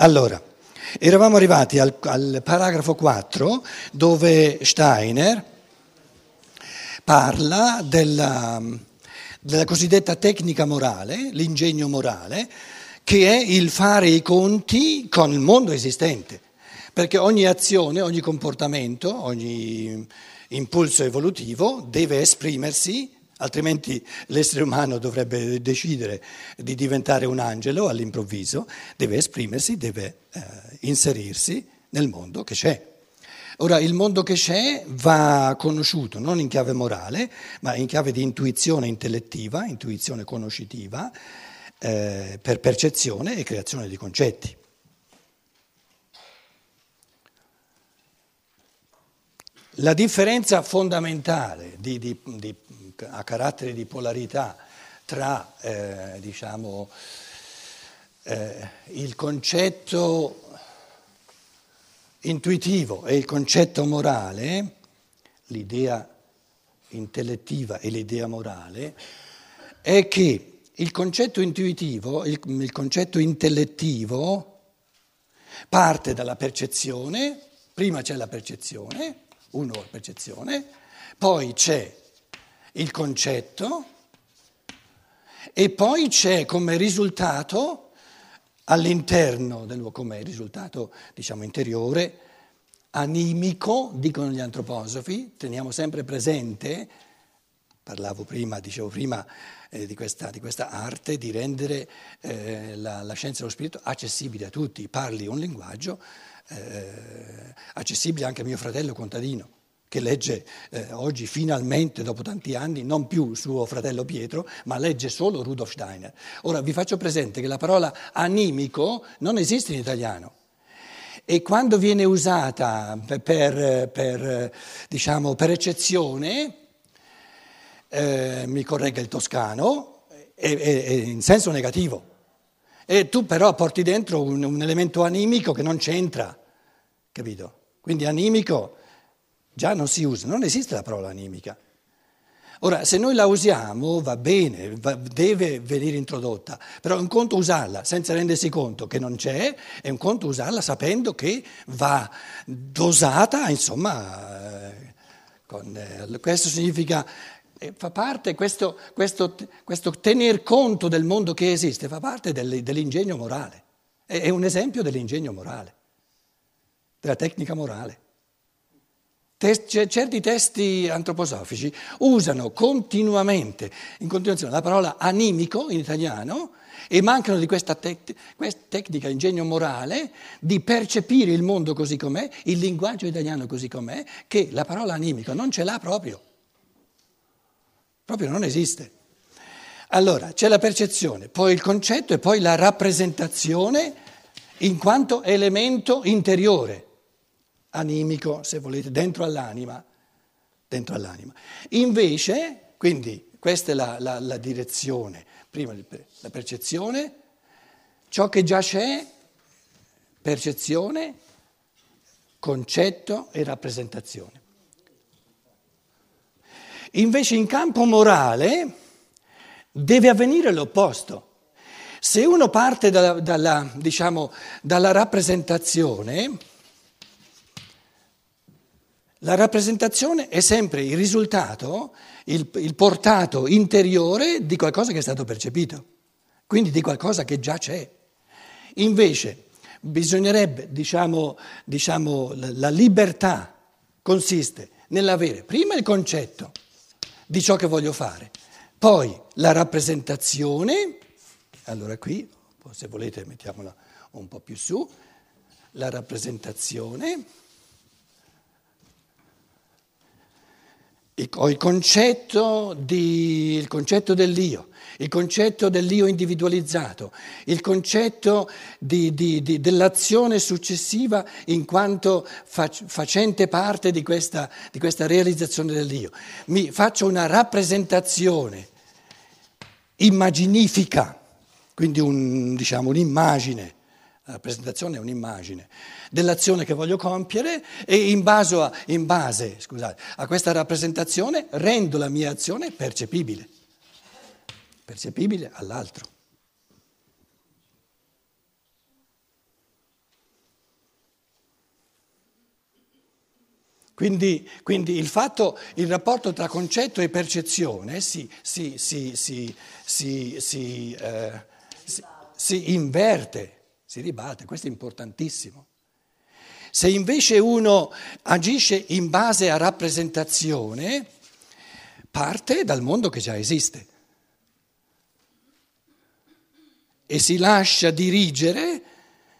Allora, eravamo arrivati al, al paragrafo 4 dove Steiner parla della, della cosiddetta tecnica morale, l'ingegno morale, che è il fare i conti con il mondo esistente, perché ogni azione, ogni comportamento, ogni impulso evolutivo deve esprimersi altrimenti l'essere umano dovrebbe decidere di diventare un angelo all'improvviso, deve esprimersi, deve eh, inserirsi nel mondo che c'è. Ora, il mondo che c'è va conosciuto non in chiave morale, ma in chiave di intuizione intellettiva, intuizione conoscitiva, eh, per percezione e creazione di concetti. La differenza fondamentale di, di, di a carattere di polarità tra eh, diciamo, eh, il concetto intuitivo e il concetto morale, l'idea intellettiva e l'idea morale, è che il concetto intuitivo, il, il concetto intellettivo parte dalla percezione, prima c'è la percezione, uno la percezione, poi c'è il concetto e poi c'è come risultato all'interno del come risultato diciamo interiore animico, dicono gli antroposofi, teniamo sempre presente, parlavo prima, dicevo prima eh, di, questa, di, questa, arte di rendere eh, la, la, scienza dello spirito accessibile a tutti, parli un linguaggio eh, accessibile anche a mio fratello contadino che legge eh, oggi finalmente, dopo tanti anni, non più suo fratello Pietro, ma legge solo Rudolf Steiner. Ora vi faccio presente che la parola animico non esiste in italiano e quando viene usata per, per, diciamo, per eccezione, eh, mi corregga il toscano, è, è, è, in senso negativo. E tu però porti dentro un, un elemento animico che non c'entra, capito? Quindi animico già non si usa, non esiste la parola animica. Ora, se noi la usiamo va bene, va, deve venire introdotta, però è un conto usarla senza rendersi conto che non c'è, è un conto usarla sapendo che va dosata, insomma, eh, con, eh, questo significa, eh, fa parte, questo, questo, questo, tener conto del mondo che esiste, fa parte del, dell'ingegno morale, è, è un esempio dell'ingegno morale, della tecnica morale. Certi testi antroposofici usano continuamente, in continuazione, la parola animico in italiano e mancano di questa, tec- questa tecnica, ingegno morale di percepire il mondo così com'è, il linguaggio italiano così com'è, che la parola animico non ce l'ha proprio. Proprio non esiste. Allora, c'è la percezione, poi il concetto e poi la rappresentazione in quanto elemento interiore animico, se volete, dentro all'anima. Dentro all'anima. Invece, quindi, questa è la, la, la direzione, prima la percezione, ciò che già c'è, percezione, concetto e rappresentazione. Invece in campo morale deve avvenire l'opposto. Se uno parte dalla, dalla, diciamo, dalla rappresentazione, la rappresentazione è sempre il risultato, il, il, portato interiore di qualcosa che è stato percepito, quindi di qualcosa che già c'è. Invece bisognerebbe, diciamo, diciamo la, la libertà consiste nell'avere prima il concetto di ciò che voglio fare, poi la rappresentazione, allora qui, se volete mettiamola un po' più su, la rappresentazione ho il concetto, di, il concetto dell'io, il concetto dell'io individualizzato, il concetto di, di, dell'azione successiva in quanto fac, facente parte di questa, di questa realizzazione dell'io. Mi faccio una rappresentazione immaginifica, quindi un, diciamo, un'immagine rappresentazione è un'immagine dell'azione che voglio compiere e in base, a, in base scusate, a questa rappresentazione rendo la mia azione percepibile, percepibile all'altro. Quindi, quindi il, fatto, il, rapporto tra concetto e percezione si, si, si, si eh, inverte si ribatte, questo è importantissimo. Se invece uno agisce in base a rappresentazione, parte dal mondo che già esiste e si lascia dirigere,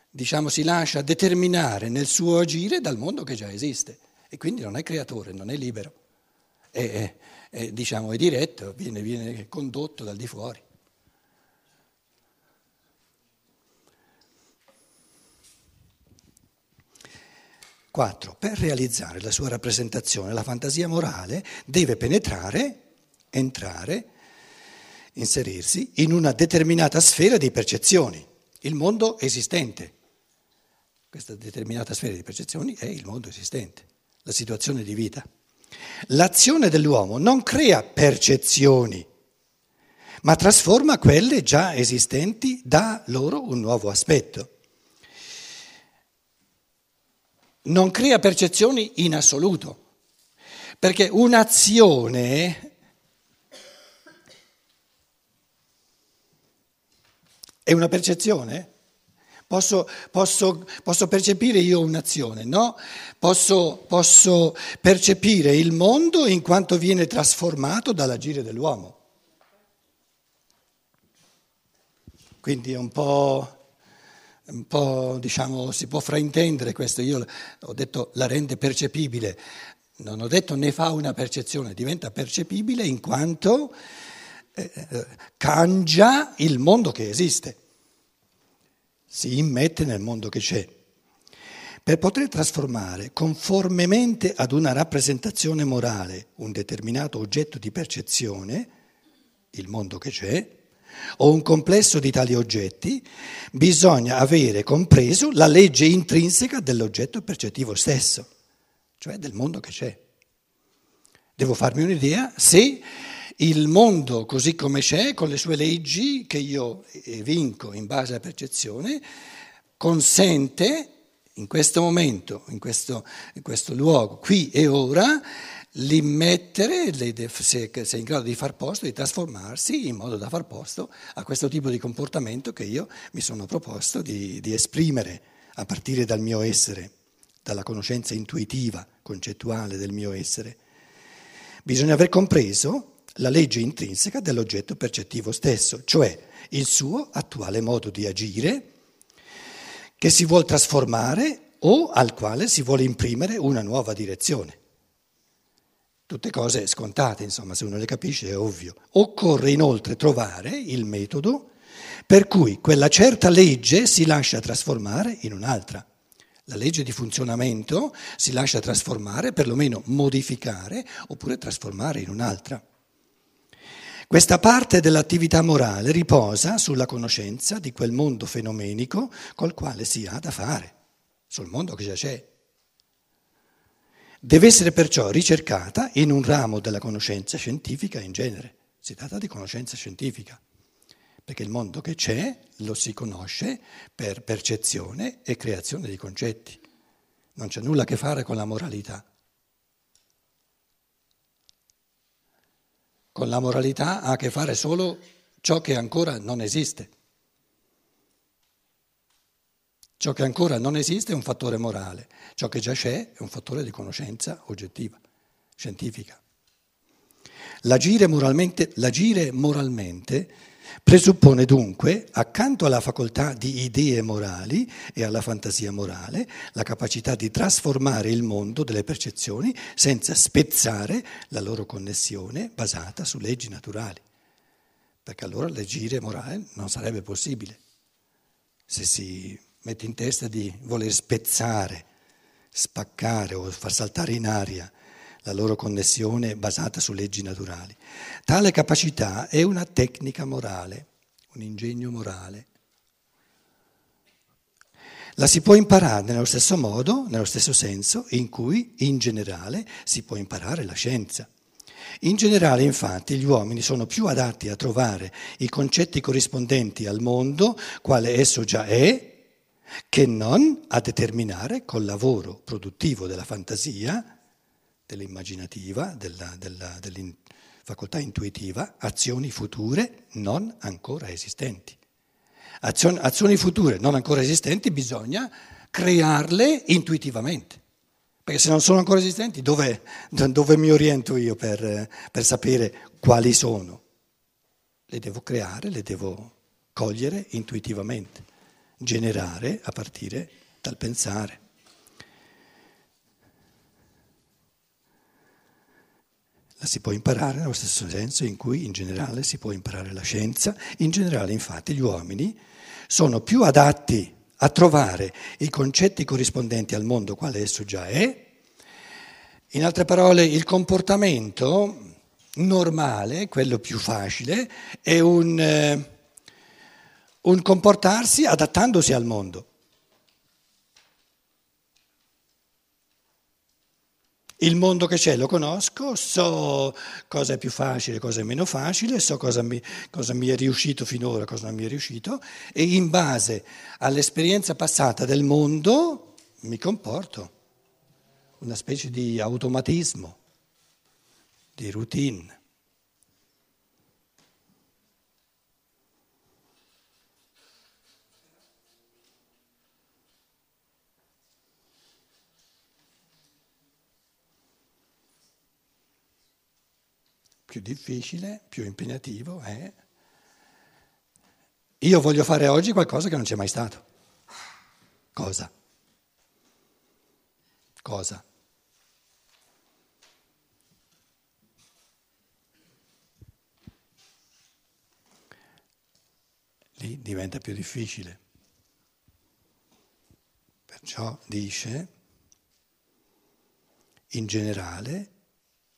diciamo si lascia determinare nel suo agire dal mondo che già esiste e quindi non è creatore, non è libero, è, è, è, diciamo, è diretto, viene, viene condotto dal di fuori. Quattro, per realizzare la sua rappresentazione, la fantasia morale deve penetrare, entrare, inserirsi in una determinata sfera di percezioni, il mondo esistente. Questa determinata sfera di percezioni è il mondo esistente la situazione di vita. L'azione dell'uomo non crea percezioni, ma trasforma quelle già esistenti, dà loro un nuovo aspetto. Non crea percezioni in assoluto, perché un'azione è una percezione. Posso, posso, posso, percepire io un'azione, no? Posso, posso percepire il mondo in quanto viene trasformato dall'agire dell'uomo. Quindi è un po', un po', diciamo, si può fraintendere questo. Io ho detto la rende percepibile, non ho detto ne fa una percezione, diventa percepibile in quanto eh, eh cangia il mondo che esiste si immette nel mondo che c'è. Per poter trasformare conformemente ad una rappresentazione morale un determinato oggetto di percezione, il mondo che c'è, o un complesso di tali oggetti, bisogna avere compreso la legge intrinseca dell'oggetto percettivo stesso, cioè del mondo che c'è. Devo farmi un'idea se il mondo così come c'è, con le sue leggi che io vinco in base alla percezione, consente in questo momento, in questo, in questo luogo, qui e ora, l'immettere, se è in grado di far posto, di trasformarsi in modo da far posto a questo tipo di comportamento che io mi sono proposto di, di esprimere a partire dal mio essere, dalla conoscenza intuitiva, concettuale del mio essere. Bisogna aver compreso la legge intrinseca dell'oggetto percettivo stesso, cioè il suo attuale modo di agire che si vuole trasformare o al quale si vuole imprimere una nuova direzione. Tutte cose scontate, insomma, se uno le capisce è ovvio. Occorre inoltre trovare il metodo per cui quella certa legge si lascia trasformare in un'altra. La legge di funzionamento si lascia trasformare, perlomeno modificare, oppure trasformare in un'altra. Questa parte dell'attività morale riposa sulla conoscenza di quel mondo fenomenico col quale si ha da fare, sul mondo che già c'è. Deve essere perciò ricercata in un ramo della conoscenza scientifica in genere. Si tratta di conoscenza scientifica, perché il mondo che c'è lo si conosce per percezione e creazione di concetti. Non c'è nulla a che fare con la moralità. Con la moralità ha a che fare solo ciò che ancora non esiste. Ciò che ancora non esiste è un fattore morale, ciò che già c'è è un fattore di conoscenza oggettiva, scientifica. L'agire moralmente, l'agire moralmente Presuppone dunque, accanto alla facoltà di idee morali e alla fantasia morale, la capacità di trasformare il mondo delle percezioni senza spezzare la loro connessione basata su leggi naturali. Perché allora l'agire morale non sarebbe possibile se si mette in testa di voler spezzare, spaccare o far saltare in aria la loro connessione basata su leggi naturali. Tale capacità è una tecnica morale, un ingegno morale. La si può imparare nello stesso modo, nello stesso senso in cui in generale si può imparare la scienza. In generale, infatti, gli uomini sono più adatti a trovare i concetti corrispondenti al mondo, quale esso già è, che non a determinare col lavoro produttivo della fantasia dell'immaginativa, della, della, della facoltà intuitiva, azioni future non ancora esistenti. Azioni, azioni future non ancora esistenti bisogna crearle intuitivamente. Perché se non sono ancora esistenti, dove, dove mi oriento io per, per sapere quali sono? Le devo creare, le devo cogliere intuitivamente, generare a partire dal pensare. La si può imparare nello stesso senso in cui in generale si può imparare la scienza. In generale, infatti, gli uomini sono più adatti a trovare i concetti corrispondenti al mondo quale esso già è. In altre parole, il comportamento normale, quello più facile, è un, eh, un comportarsi adattandosi al mondo. Il mondo che c'è lo conosco, so cosa è più facile, cosa è meno facile, so cosa mi, cosa mi, è riuscito finora, cosa non mi è riuscito e in base all'esperienza passata del mondo mi comporto, una specie di automatismo, di routine. Più difficile, più impegnativo è io voglio fare oggi qualcosa che non c'è mai stato. Cosa? Cosa? Lì diventa più difficile. Perciò dice, in generale,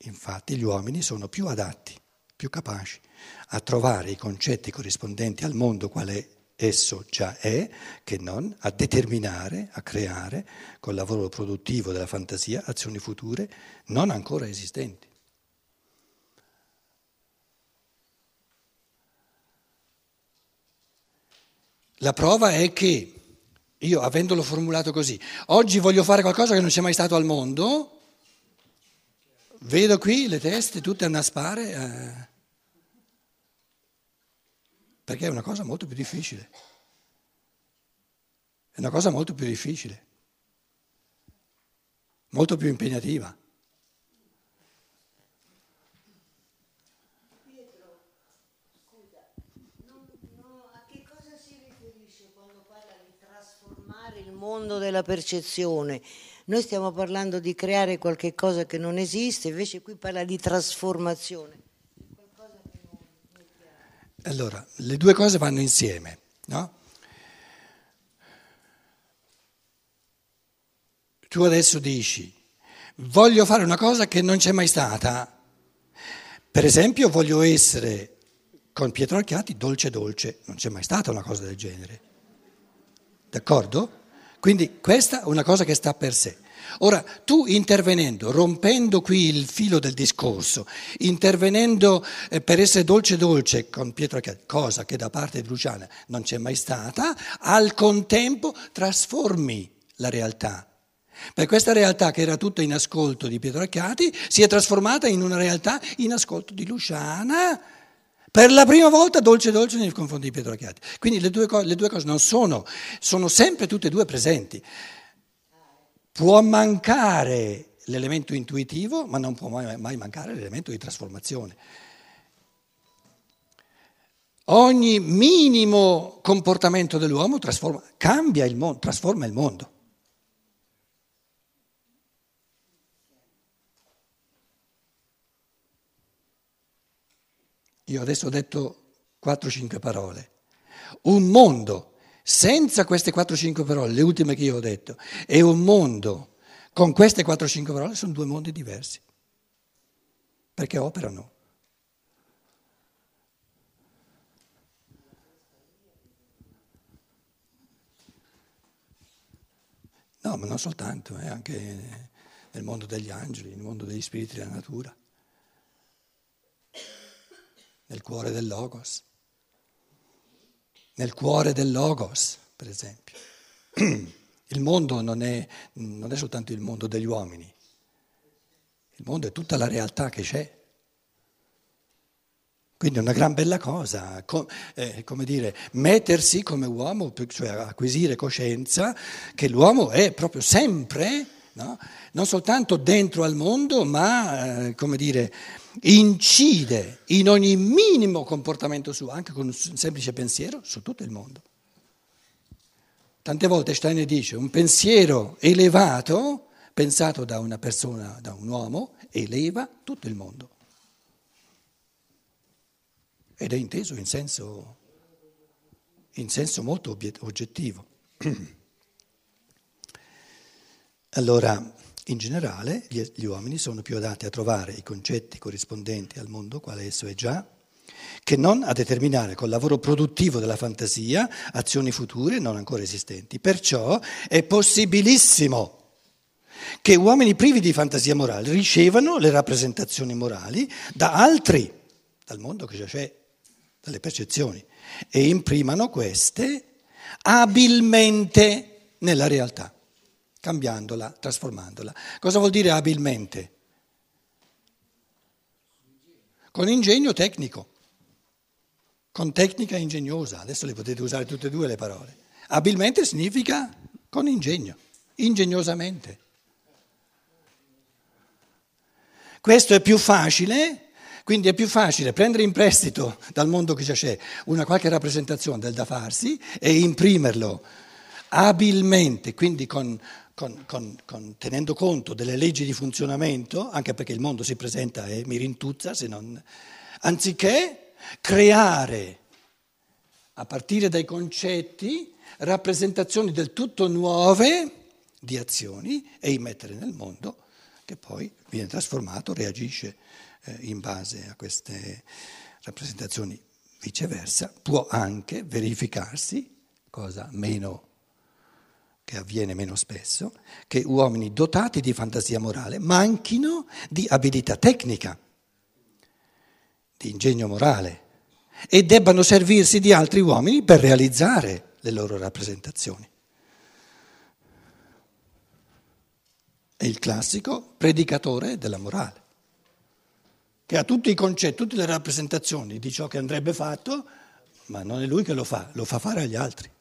Infatti gli uomini sono più adatti, più capaci a trovare i concetti corrispondenti al mondo quale esso già è, che non a determinare, a creare col lavoro produttivo della fantasia azioni future non ancora esistenti. La prova è che io, avendolo formulato così, oggi voglio fare qualcosa che non c'è mai stato al mondo, Vedo qui le teste tutte a naspare, eh, perché è una cosa molto più difficile. È una cosa molto più difficile, molto più impegnativa. Mondo della percezione? Noi stiamo parlando di creare qualche cosa che non esiste, invece qui parla di trasformazione. Allora, le due cose vanno insieme, no? Tu adesso dici, voglio fare una cosa che non c'è mai stata. Per esempio, voglio essere con Pietro Archiati dolce dolce, non c'è mai stata una cosa del genere. D'accordo? Quindi questa è una cosa che sta per sé. Ora, tu intervenendo, rompendo qui il filo del discorso, intervenendo eh, per essere dolce dolce con Pietro Acchiati, cosa che da parte di Luciana non c'è mai stata, al contempo trasformi la realtà. Per questa realtà che era tutta in ascolto di Pietro Acchiati si è trasformata in una realtà in ascolto di Luciana per la prima volta dolce dolce nei confronti di Pietro Acchiati. Quindi le due, cose, le due cose non sono, sono sempre tutte e due presenti. Può mancare l'elemento intuitivo, ma non può mai, mai mancare l'elemento di trasformazione. Ogni minimo comportamento dell'uomo trasforma, cambia il mondo, trasforma il mondo. Io adesso ho detto 4-5 parole. Un mondo senza queste 4-5 parole, le ultime che io ho detto, e un mondo con queste 4-5 parole sono due mondi diversi, perché operano. No, ma non soltanto, eh, anche nel mondo degli angeli, nel mondo degli spiriti della natura nel cuore del Logos. Nel cuore del Logos, per esempio. Il mondo non è, non è soltanto il mondo degli uomini, Il mondo è tutta la realtà che c'è. Quindi è una gran bella cosa, eh, come dire, mettersi come uomo, cioè acquisire coscienza che l'uomo è proprio sempre, no? non soltanto dentro al mondo, ma, eh, come dire, incide in ogni minimo comportamento suo, anche con un semplice pensiero, su tutto il mondo. Tante volte Steiner dice un pensiero elevato, pensato da una persona, da un uomo, eleva tutto il mondo ed è inteso in senso, in senso molto oggettivo. Allora, in generale, gli, gli uomini sono più adatti a trovare i concetti corrispondenti al mondo quale esso è già, che non a determinare col lavoro produttivo della fantasia azioni future non ancora esistenti. Perciò è possibilissimo che uomini privi di fantasia morale ricevano le rappresentazioni morali da altri, dal mondo che già c'è dalle percezioni e imprimano queste abilmente nella realtà, cambiandola, trasformandola. Cosa vuol dire abilmente? Con ingegno tecnico, con tecnica ingegnosa, adesso le potete usare tutte e due le parole. Abilmente significa con ingegno, ingegnosamente. Questo è più facile quindi è più facile prendere in prestito dal mondo che già c'è una qualche rappresentazione del da farsi e imprimerlo abilmente, quindi con, con, con, tenendo conto delle leggi di funzionamento, anche perché il mondo si presenta e mi rintuzza, se non, anziché creare a partire dai concetti rappresentazioni del tutto nuove di azioni e immettere nel mondo che poi viene trasformato, reagisce eh, in base a queste rappresentazioni. Viceversa, può anche verificarsi, cosa meno che avviene meno spesso, che uomini dotati di fantasia morale manchino di abilità tecnica, di ingegno morale e debbano servirsi di altri uomini per realizzare le loro rappresentazioni. È il classico predicatore della morale che ha tutti i concetti, tutte le rappresentazioni di ciò che andrebbe fatto, ma non è lui che lo fa, lo fa fare agli altri.